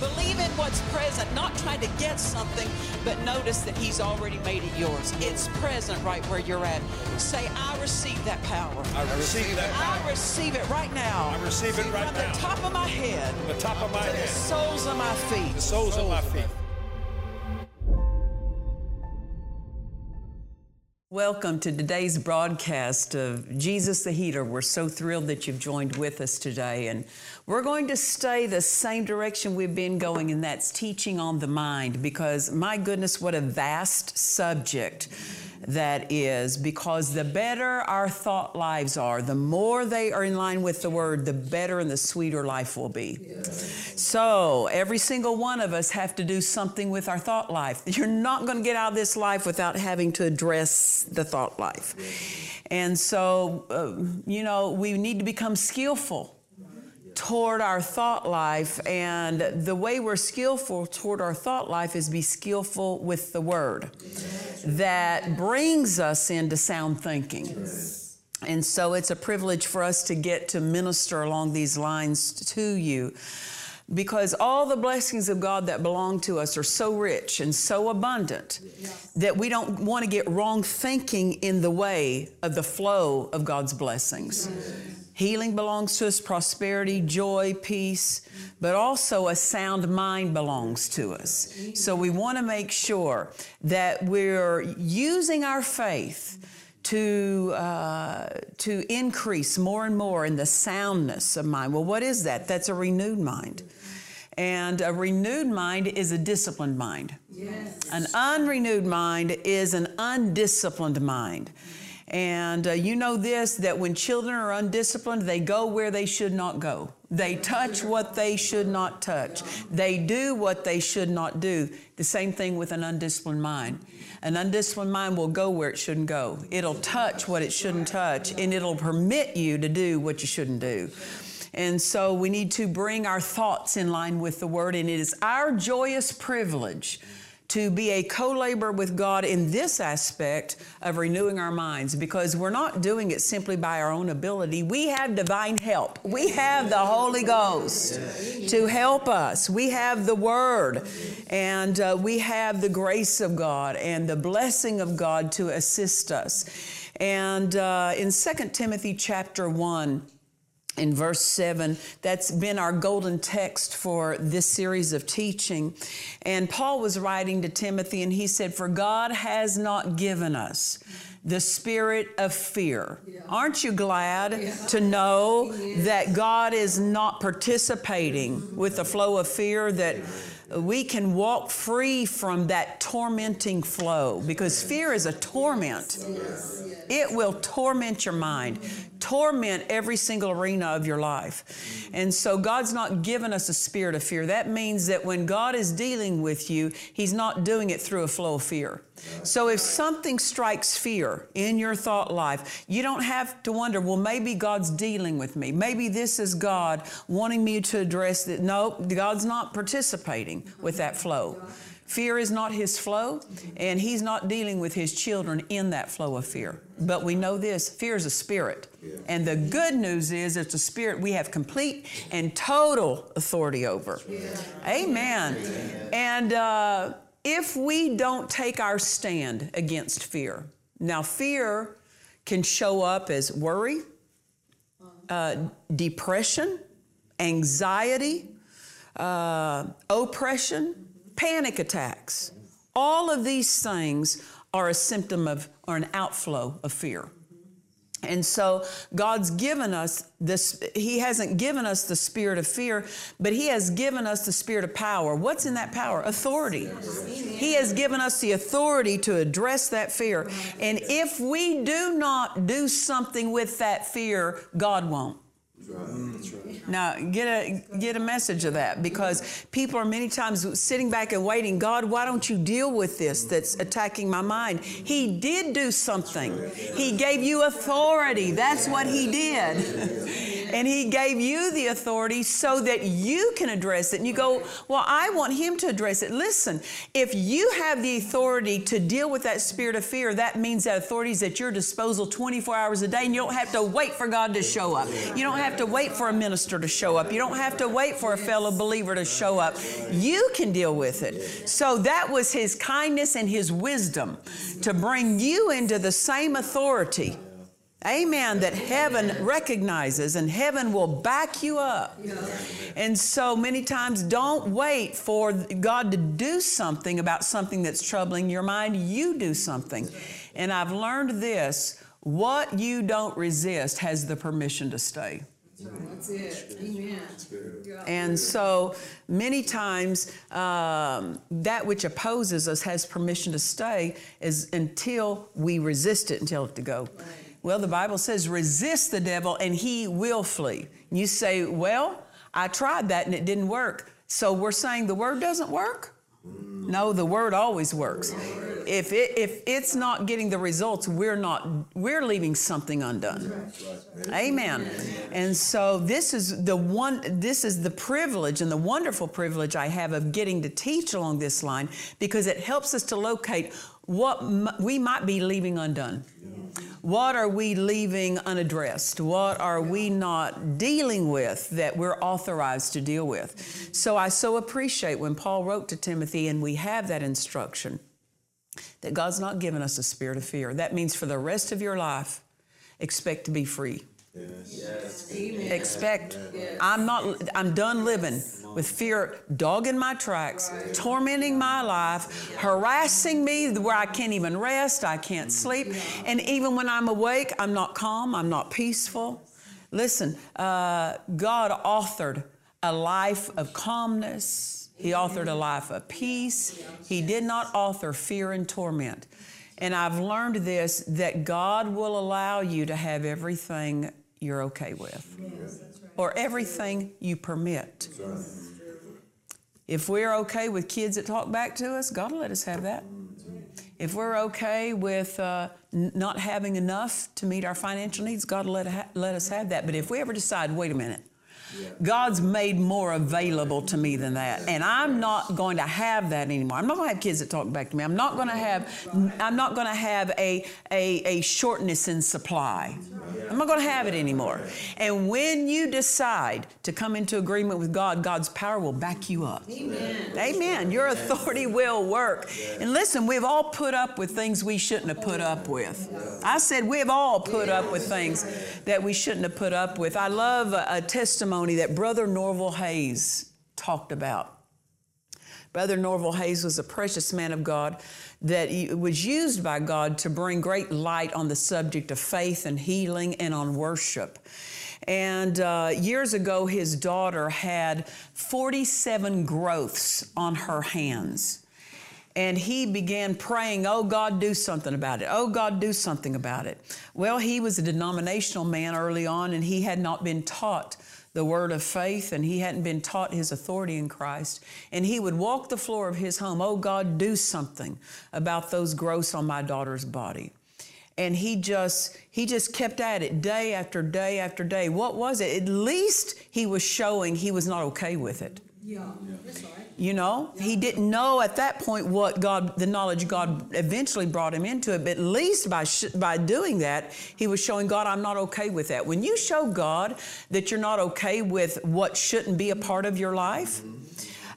Believe in what's present, not trying to get something, but notice that He's already made it yours. It's present right where you're at. Say, I receive that power. I receive that power. I receive it right now. I receive it right From now. the top of my head The top of my to the soles of my feet. the soles of my feet. Welcome to today's broadcast of Jesus the Healer. We're so thrilled that you've joined with us today. And we're going to stay the same direction we've been going, and that's teaching on the mind, because my goodness, what a vast subject that is. Because the better our thought lives are, the more they are in line with the Word, the better and the sweeter life will be. So every single one of us have to do something with our thought life. You're not going to get out of this life without having to address the thought life. And so, uh, you know, we need to become skillful toward our thought life. And the way we're skillful toward our thought life is be skillful with the Word that brings us into sound thinking. And so it's a privilege for us to get to minister along these lines to you because all the blessings of God that belong to us are so rich and so abundant that we don't want to get wrong thinking in the way of the flow of God's blessings. Healing belongs to us, prosperity, joy, peace, but also a sound mind belongs to us. So we want to make sure that we're using our faith to uh, to increase more and more in the soundness of mind. Well, what is that? That's a renewed mind. And a renewed mind is a disciplined mind. Yes. An unrenewed mind is an undisciplined mind. And uh, you know this that when children are undisciplined, they go where they should not go. They touch what they should not touch. They do what they should not do. The same thing with an undisciplined mind. An undisciplined mind will go where it shouldn't go. It'll touch what it shouldn't touch, and it'll permit you to do what you shouldn't do. And so we need to bring our thoughts in line with the Word, and it is our joyous privilege to be a co laborer with God in this aspect of renewing our minds because we're not doing it simply by our own ability. We have divine help. We have the Holy Ghost to help us. We have the Word and uh, we have the grace of God and the blessing of God to assist us. And uh, in 2 Timothy chapter 1, in verse 7. That's been our golden text for this series of teaching. And Paul was writing to Timothy and he said, For God has not given us the spirit of fear. Aren't you glad to know that God is not participating with the flow of fear, that we can walk free from that tormenting flow because fear is a torment. It will torment your mind, torment every single arena of your life. And so God's not given us a spirit of fear. That means that when God is dealing with you, He's not doing it through a flow of fear. So if something strikes fear in your thought life, you don't have to wonder, well, maybe God's dealing with me. Maybe this is God wanting me to address that. No, God's not participating with that flow. Fear is not his flow, and he's not dealing with his children in that flow of fear. But we know this fear is a spirit. And the good news is it's a spirit we have complete and total authority over. Amen. And uh, if we don't take our stand against fear, now fear can show up as worry, uh, depression, anxiety, uh, oppression, panic attacks. All of these things are a symptom of or an outflow of fear. And so God's given us this, He hasn't given us the spirit of fear, but He has given us the spirit of power. What's in that power? Authority. He has given us the authority to address that fear. And if we do not do something with that fear, God won't. Now, get a get a message of that because people are many times sitting back and waiting. God, why don't you deal with this that's attacking my mind? He did do something. He gave you authority. That's what he did. And He gave you the authority so that you can address it. And you go, Well, I want Him to address it. Listen, if you have the authority to deal with that spirit of fear, that means that authority is at your disposal 24 hours a day, and you don't have to wait for God to show up. You don't have to wait for a minister to show up. You don't have to wait for a fellow believer to show up. You can deal with it. So that was His kindness and His wisdom to bring you into the same authority Amen. That heaven recognizes and heaven will back you up. And so many times, don't wait for God to do something about something that's troubling your mind. You do something. And I've learned this what you don't resist has the permission to stay. That's it. Amen. And so many times, um, that which opposes us has permission to stay is until we resist it until it to go. Right. Well, the Bible says, resist the devil and he will flee. You say, well, I tried that and it didn't work. So we're saying the word doesn't work? No, the word always works. If it if it's not getting the results, we're not we're leaving something undone. Amen. And so this is the one this is the privilege and the wonderful privilege I have of getting to teach along this line because it helps us to locate what we might be leaving undone. What are we leaving unaddressed? What are we not dealing with that we're authorized to deal with? So I so appreciate when Paul wrote to Timothy, and we have that instruction that God's not given us a spirit of fear. That means for the rest of your life, expect to be free. Yes. Yes. Expect. Yes. I'm not. I'm done living with fear dogging my tracks, right. tormenting my life, harassing me where I can't even rest, I can't sleep, and even when I'm awake, I'm not calm. I'm not peaceful. Listen, uh, God authored a life of calmness. He authored a life of peace. He did not author fear and torment. And I've learned this that God will allow you to have everything you're okay with, or everything you permit. If we're okay with kids that talk back to us, God will let us have that. If we're okay with uh, not having enough to meet our financial needs, God will let, ha- let us have that. But if we ever decide, wait a minute, God's made more available to me than that. And I'm not going to have that anymore. I'm not going to have kids that talk back to me. I'm not going to have I'm not going to have a, a, a shortness in supply. I'm not going to have it anymore. And when you decide to come into agreement with God, God's power will back you up. Amen. Amen. Your authority will work. And listen, we've all put up with things we shouldn't have put up with. I said we've all put up with things that we shouldn't have put up with. I love a, a testimony that Brother Norval Hayes talked about. Brother Norval Hayes was a precious man of God that was used by God to bring great light on the subject of faith and healing and on worship. And uh, years ago, his daughter had 47 growths on her hands. And he began praying, Oh God, do something about it. Oh God, do something about it. Well, he was a denominational man early on, and he had not been taught the word of faith and he hadn't been taught his authority in Christ. And he would walk the floor of his home, oh God, do something about those growths on my daughter's body. And he just he just kept at it day after day after day. What was it? At least he was showing he was not okay with it. Yeah, that's right. You know, he didn't know at that point what God, the knowledge God eventually brought him into it. But at least by sh- by doing that, he was showing God, I'm not okay with that. When you show God that you're not okay with what shouldn't be a part of your life,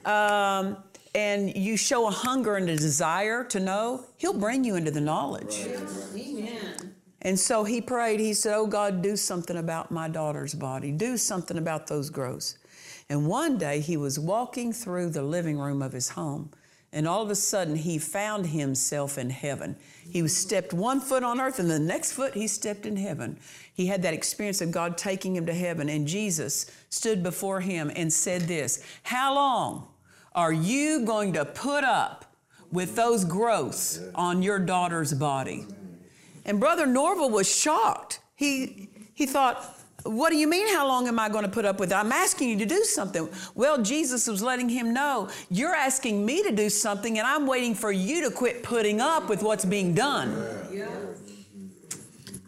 um, and you show a hunger and a desire to know, He'll bring you into the knowledge. Amen. And so he prayed. He said, "Oh God, do something about my daughter's body. Do something about those growths." And one day he was walking through the living room of his home, and all of a sudden he found himself in heaven. He stepped one foot on earth, and the next foot he stepped in heaven. He had that experience of God taking him to heaven, and Jesus stood before him and said, This How long are you going to put up with those growths on your daughter's body? And Brother Norval was shocked. He, he thought, What do you mean, how long am I going to put up with it? I'm asking you to do something. Well, Jesus was letting him know, You're asking me to do something, and I'm waiting for you to quit putting up with what's being done. Yeah.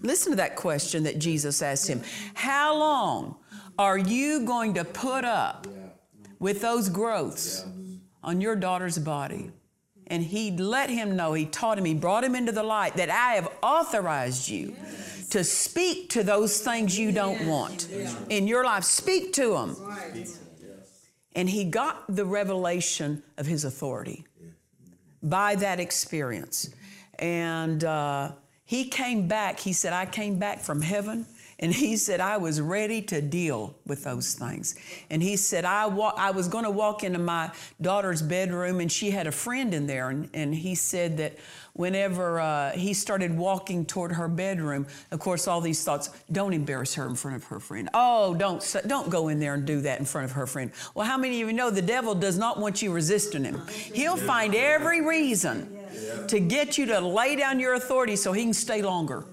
Listen to that question that Jesus asked him How long are you going to put up with those growths on your daughter's body? And he let him know, he taught him, he brought him into the light that I have authorized you to speak to those things you don't want in your life. Speak to them. And he got the revelation of his authority by that experience. And uh, he came back. He said, I came back from heaven and he said, I was ready to deal with those things. And he said, I, wa- I was going to walk into my daughter's bedroom, and she had a friend in there. And, and he said that whenever uh, he started walking toward her bedroom, of course, all these thoughts don't embarrass her in front of her friend. Oh, don't, don't go in there and do that in front of her friend. Well, how many of you know the devil does not want you resisting him? He'll find every reason to get you to lay down your authority so he can stay longer.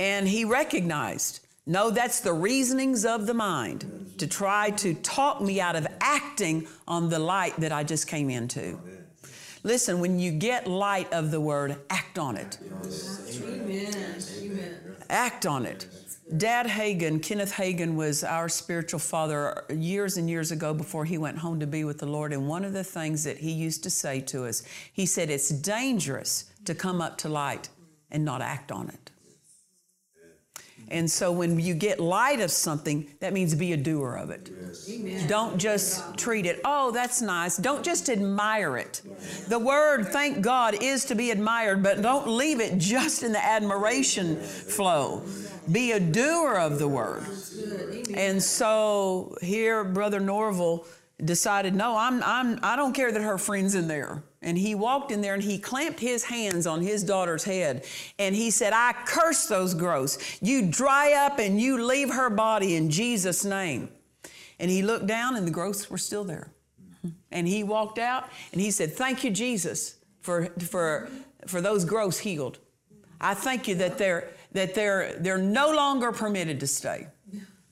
And he recognized, no, that's the reasonings of the mind to try to talk me out of acting on the light that I just came into. Listen, when you get light of the word, act on it. Amen. Act on it. Dad Hagin, Kenneth Hagin, was our spiritual father years and years ago before he went home to be with the Lord. And one of the things that he used to say to us, he said, It's dangerous to come up to light and not act on it. And so when you get light of something, that means be a doer of it. Yes. Don't just treat it, oh, that's nice. Don't just admire it. The word, thank God, is to be admired, but don't leave it just in the admiration flow. Be a doer of the word. And so here, Brother Norval decided, no, I'm, I'm, I don't care that her friend's in there. And he walked in there and he clamped his hands on his daughter's head. And he said, I curse those growths. You dry up and you leave her body in Jesus' name. And he looked down and the growths were still there. And he walked out and he said, Thank you, Jesus, for, for, for those growths healed. I thank you that they're, that they're, they're no longer permitted to stay.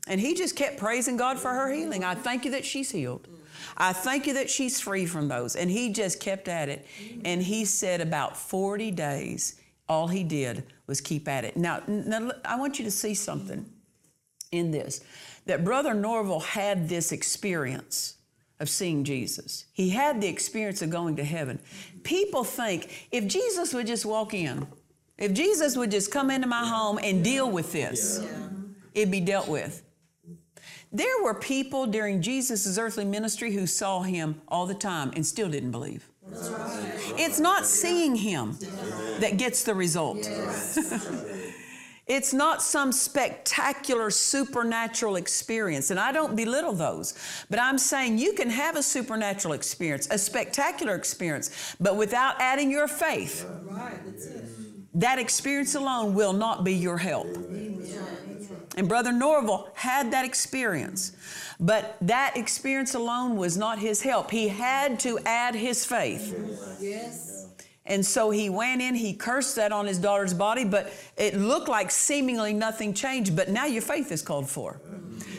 And he just kept praising God for her healing. I thank you that she's healed. I thank you that she's free from those. And he just kept at it. And he said about 40 days, all he did was keep at it. Now, now I want you to see something in this that Brother Norval had this experience of seeing Jesus. He had the experience of going to heaven. People think if Jesus would just walk in, if Jesus would just come into my home and deal with this, yeah. it'd be dealt with. There were people during Jesus' earthly ministry who saw him all the time and still didn't believe. Right. It's not seeing him that gets the result. it's not some spectacular supernatural experience. And I don't belittle those, but I'm saying you can have a supernatural experience, a spectacular experience, but without adding your faith. Right. That experience alone will not be your help. And Brother Norval had that experience. But that experience alone was not his help. He had to add his faith. Yes. And so he went in, he cursed that on his daughter's body, but it looked like seemingly nothing changed. But now your faith is called for.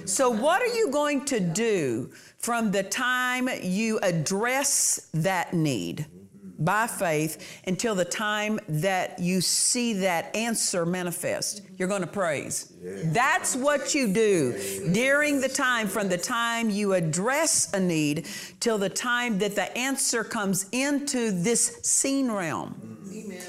So, what are you going to do from the time you address that need? By faith until the time that you see that answer manifest. You're going to praise. That's what you do during the time, from the time you address a need till the time that the answer comes into this seen realm. Amen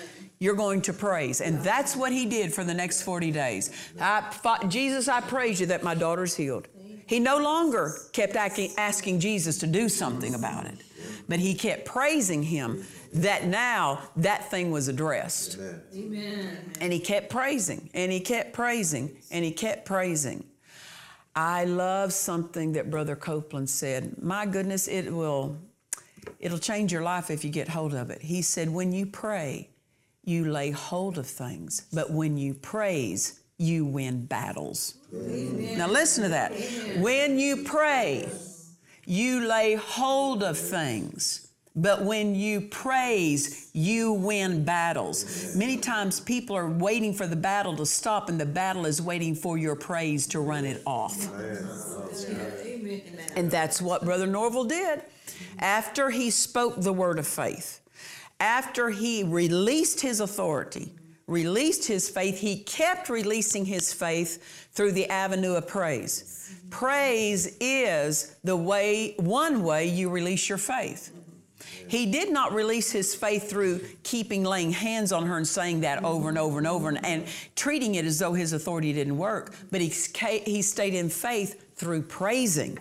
you're going to praise. And that's what he did for the next 40 days. I, Jesus, I praise you that my daughter's healed. He no longer kept asking Jesus to do something about it, but he kept praising him that now that thing was addressed. Amen. And he kept praising, and he kept praising, and he kept praising. I love something that Brother Copeland said. My goodness, it will it'll change your life if you get hold of it. He said, when you pray, you lay hold of things, but when you praise, you win battles. Amen. Now listen to that. Amen. When you pray, you lay hold of things But when you praise, you win battles. Many times people are waiting for the battle to stop, and the battle is waiting for your praise to run it off. And that's what Brother Norval did. After he spoke the word of faith, after he released his authority, released his faith, he kept releasing his faith through the avenue of praise. Praise is the way, one way you release your faith. He did not release his faith through keeping laying hands on her and saying that over and over and over and, and treating it as though his authority didn't work, but he, he stayed in faith through praising.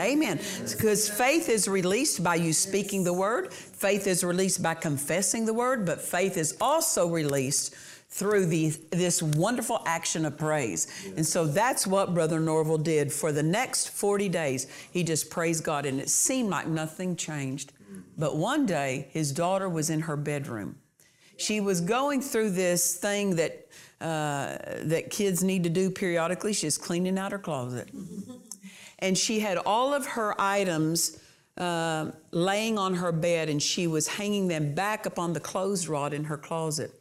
Amen. Because faith is released by you speaking the word, faith is released by confessing the word, but faith is also released through the, this wonderful action of praise. And so that's what Brother Norval did for the next 40 days. He just praised God, and it seemed like nothing changed. But one day, his daughter was in her bedroom. She was going through this thing that, uh, that kids need to do periodically. She's cleaning out her closet. and she had all of her items uh, laying on her bed, and she was hanging them back upon the clothes rod in her closet.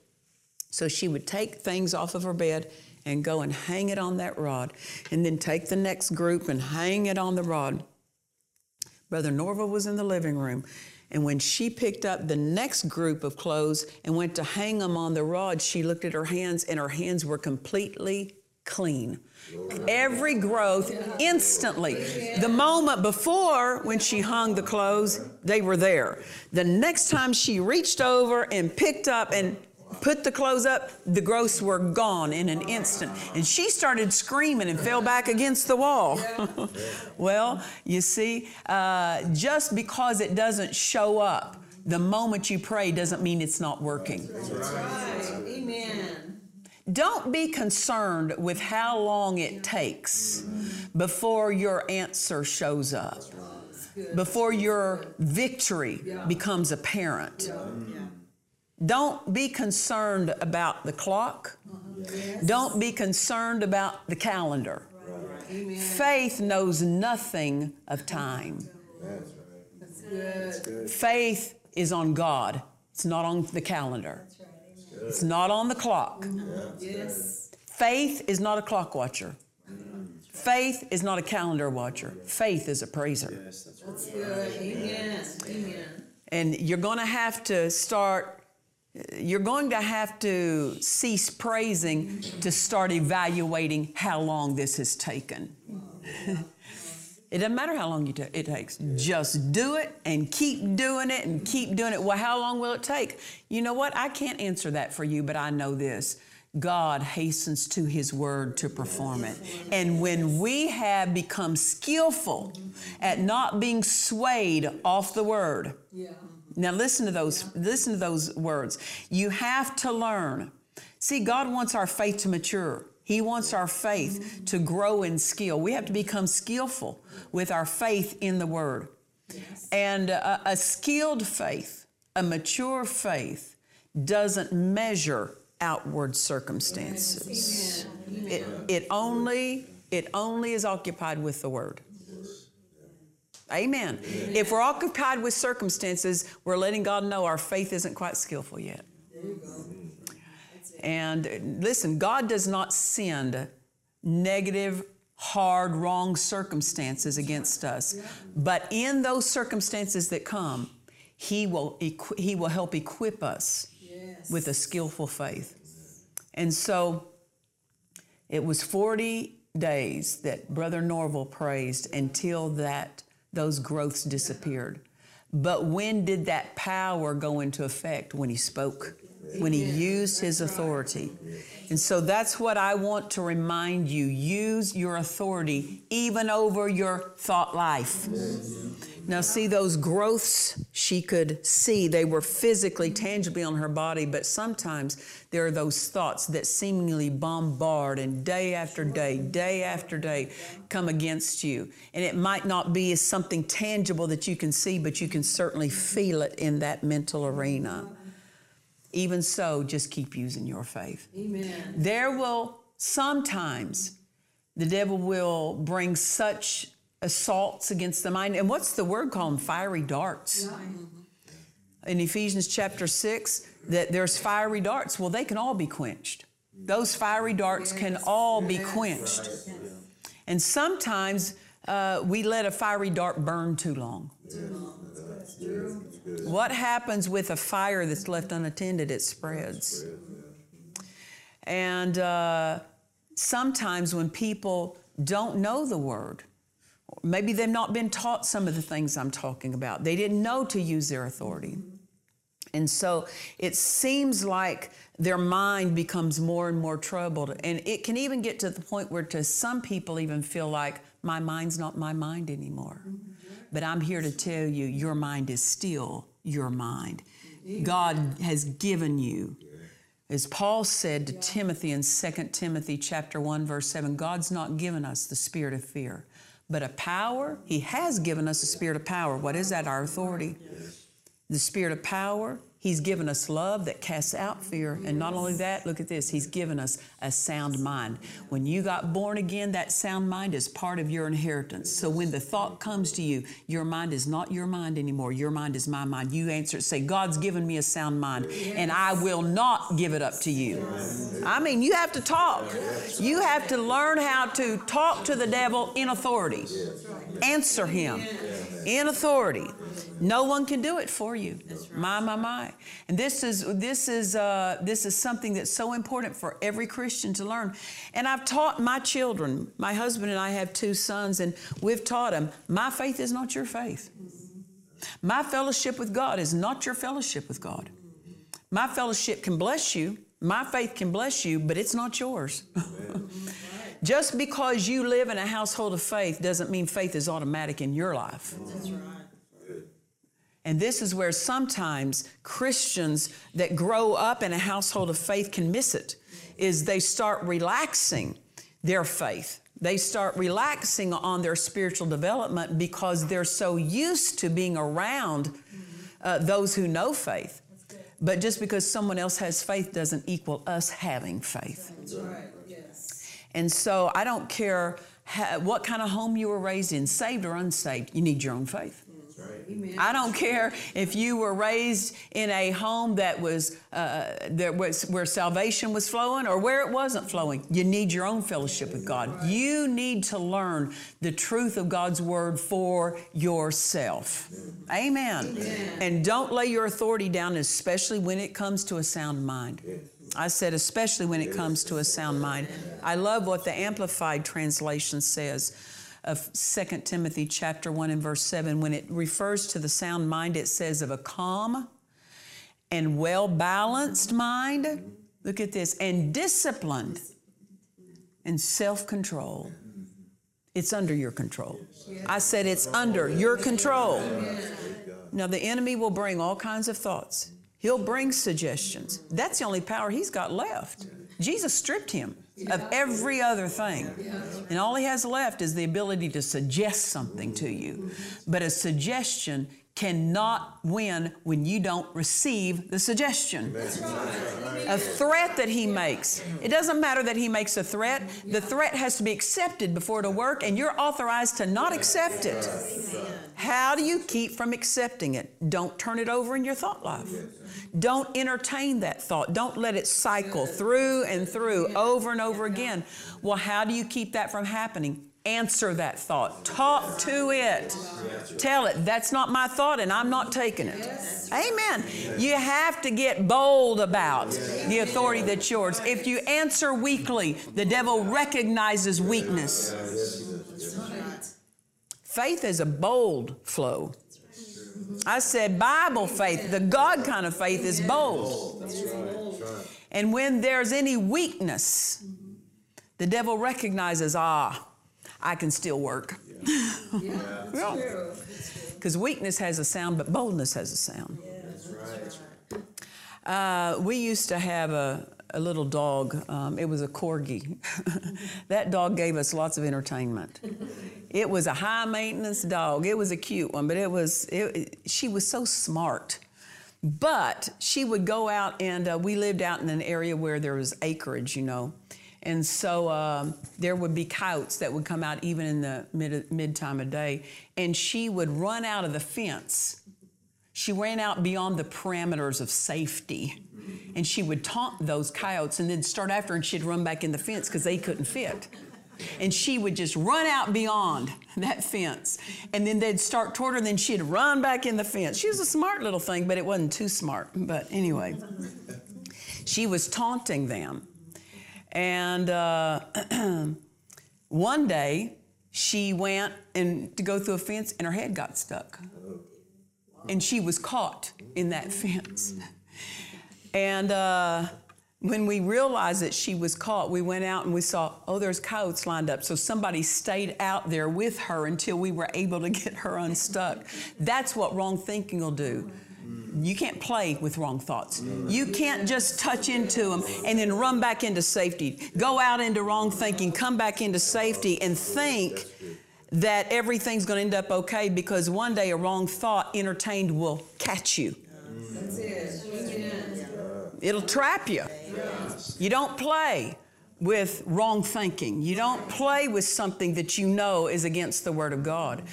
So she would take things off of her bed and go and hang it on that rod, and then take the next group and hang it on the rod. Brother Norval was in the living room, and when she picked up the next group of clothes and went to hang them on the rod, she looked at her hands, and her hands were completely clean. Every growth instantly. The moment before, when she hung the clothes, they were there. The next time she reached over and picked up and put the clothes up, the growths were gone in an instant. And she started screaming and fell back against the wall. well, you see, uh, just because it doesn't show up the moment you pray doesn't mean it's not working. Right. Amen. Don't be concerned with how long it takes before your answer shows up, before your victory becomes apparent. Don't be concerned about the clock. Don't be concerned about the calendar. Faith knows nothing of time. That's right. That's good. Faith is on God. It's not on the calendar. It's not on the clock. Mm-hmm. Faith is not a clock watcher. Faith is not a calendar watcher. Faith is a praiser. Yes, That's good. Amen. Amen. And you're going to have to start you're going to have to cease praising to start evaluating how long this has taken. it doesn't matter how long it takes. Just do it and keep doing it and keep doing it. Well, how long will it take? You know what? I can't answer that for you, but I know this. God hastens to His word to perform it. And when we have become skillful at not being swayed off the word, Yeah. Now listen to those listen to those words. You have to learn. See, God wants our faith to mature. He wants our faith mm-hmm. to grow in skill. We have to become skillful with our faith in the word. And a, a skilled faith, a mature faith doesn't measure outward circumstances. It, it only it only is occupied with the word. Amen. If we're occupied with circumstances, we're letting God know our faith isn't quite skillful yet. And uh, listen, God does not send negative, hard, wrong circumstances against us. But in those circumstances that come, He will, equi- he will help equip us with a skillful faith. And so it was 40 days that Brother Norval praised until that those growths disappeared. But when did that power go into effect? When he spoke, when he used his authority. And so that's what I want to remind you use your authority even over your thought life. Now, see those growths she could see, they were physically, tangibly on her body, but sometimes there are those thoughts that seemingly bombard and day after day, day after day come against you. And it might not be as something tangible that you can see, but you can certainly feel it in that mental arena. Even so, just keep using your faith. Amen. There will sometimes the devil will bring such assaults against the mind. And what's the word called? Fiery darts. in Ephesians chapter 6 that there's fiery darts. Well, they can all be quenched. Those fiery darts can all be quenched. And sometimes uh, we let a fiery dart burn too long. What happens with a fire that's left unattended? It spreads. And uh, sometimes when people don't know the word, maybe they've not been taught some of the things I'm talking about, they didn't know to use their authority. And so it seems like their mind becomes more and more troubled. And it can even get to the point where, to some people, even feel like, my mind's not my mind anymore. But I'm here to tell you, your mind is still your mind. God has given you. As Paul said to Timothy in 2 Timothy chapter 1 verse 7, God's not given us the spirit of fear, but a power. He has given us a spirit of power. What is that? Our authority. The spirit of power, He's given us love that casts out fear. And not only that, look at this, He's given us a sound mind. When you got born again, that sound mind is part of your inheritance. So when the thought comes to you, your mind is not your mind anymore. Your mind is my mind. You answer it, say, God's given me a sound mind, and I will not give it up to you. I mean, you have to talk. You have to learn how to talk to the devil in authority, answer him in authority. No one can do it for you. My, my, my. And this is this is uh, this is something that's so important for every Christian to learn. And I've taught my children. My husband and I have two sons, and we've taught them. My faith is not your faith. My fellowship with God is not your fellowship with God. My fellowship can bless you. My faith can bless you, but it's not yours. Just because you live in a household of faith doesn't mean faith is automatic in your life. That's right. And this is where sometimes Christians that grow up in a household of faith can miss it is they start relaxing their faith. They start relaxing on their spiritual development because they're so used to being around uh, those who know faith. But just because someone else has faith doesn't equal us having faith. That's right. Yes. And so I don't care ha- what kind of home you were raised in, saved or unsaved, you need your own faith. Amen. I don't care if you were raised in a home that was, uh, there was where salvation was flowing or where it wasn't flowing. You need your own fellowship with God. You need to learn the truth of God's word for yourself. Amen. And don't lay your authority down, especially when it comes to a sound mind. I said, especially when it comes to a sound mind. I love what the Amplified Translation says of 2 Timothy chapter 1 and verse 7. When it refers to the sound mind, it says of a calm and well balanced mind. Look at this, and disciplined and self control. It's under your control. I said it's under your control. Now, the enemy will bring all kinds of thoughts. He'll bring suggestions. That's the only power he's got left. Jesus stripped him of every other thing. And all he has left is the ability to suggest something to you. But a suggestion cannot win when you don't receive the suggestion. A threat that he makes. It doesn't matter that he makes a threat. The threat has to be accepted before it'll work, and you're authorized to not accept it. How do you keep from accepting it? Don't turn it over in your thought life. Don't entertain that thought. Don't let it cycle through and through over and over again. Well, how do you keep that from happening? Answer that thought. Talk to it. Tell it, that's not my thought and I'm not taking it. Amen. You have to get bold about the authority that's yours. If you answer weakly, the devil recognizes weakness. Faith is a bold flow. I said Bible faith, the God kind of faith is bold. And when there's any weakness, the devil recognizes, ah, I can still work. Because weakness has a sound, but boldness has a sound. Uh, we used to have a, a little dog. Um, it was a corgi. that dog gave us lots of entertainment. It was a high maintenance dog. It was a cute one, but it was. It, she was so smart. But she would go out, and uh, we lived out in an area where there was acreage, you know. And so um, there would be coyotes that would come out even in the mid, mid time of day, and she would run out of the fence she ran out beyond the parameters of safety. And she would taunt those coyotes and then start after, and she'd run back in the fence because they couldn't fit. And she would just run out beyond that fence. And then they'd start toward her, and then she'd run back in the fence. She was a smart little thing, but it wasn't too smart. But anyway, she was taunting them. And uh, one day, she went and to go through a fence, and her head got stuck. And she was caught in that fence. And uh, when we realized that she was caught, we went out and we saw, oh, there's coyotes lined up. So somebody stayed out there with her until we were able to get her unstuck. That's what wrong thinking will do. You can't play with wrong thoughts. You can't just touch into them and then run back into safety. Go out into wrong thinking, come back into safety, and think that everything's going to end up okay because one day a wrong thought entertained will catch you. That's it. It'll trap you. You don't play with wrong thinking. You don't play with something that you know is against the Word of God.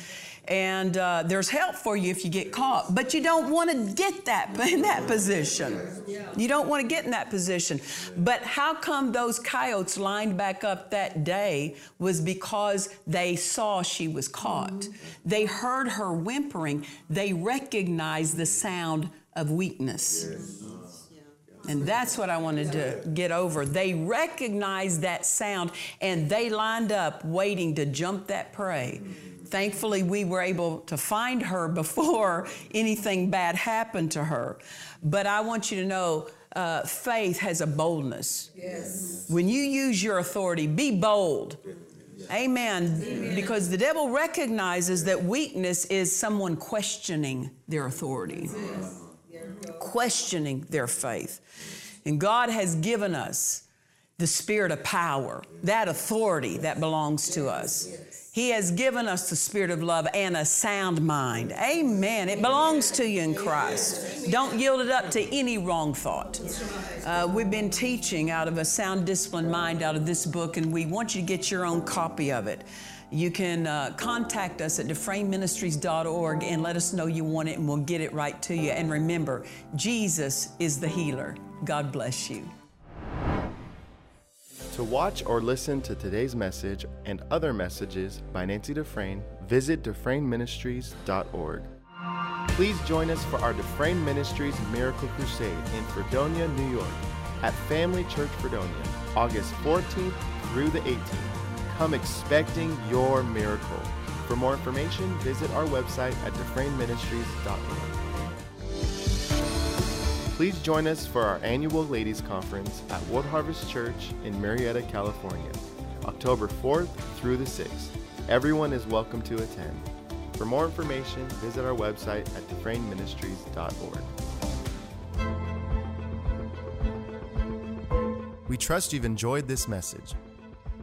And uh, there's help for you if you get caught, but you don't want to get that in that position. You don't want to get in that position. But how come those coyotes lined back up that day was because they saw she was caught. They heard her whimpering. They recognized the sound of weakness. And that's what I wanted to get over. They recognized that sound and they lined up waiting to jump that prey. Thankfully, we were able to find her before anything bad happened to her. But I want you to know uh, faith has a boldness. Yes. When you use your authority, be bold. Amen. Because the devil recognizes that weakness is someone questioning their authority, questioning their faith. And God has given us the spirit of power, that authority that belongs to us. He has given us the spirit of love and a sound mind. Amen. It belongs to you in Christ. Don't yield it up to any wrong thought. Uh, we've been teaching out of a sound disciplined mind out of this book, and we want you to get your own copy of it. You can uh, contact us at dufresneministries.org and let us know you want it, and we'll get it right to you. And remember, Jesus is the healer. God bless you. To watch or listen to today's message and other messages by Nancy Dufresne, visit DufresneMinistries.org. Please join us for our Dufresne Ministries Miracle Crusade in Fredonia, New York, at Family Church Fredonia, August 14th through the 18th. Come expecting your miracle. For more information, visit our website at DufresneMinistries.org. Please join us for our annual Ladies Conference at World Harvest Church in Murrieta, California, October 4th through the 6th. Everyone is welcome to attend. For more information, visit our website at DufresneMinistries.org. We trust you've enjoyed this message.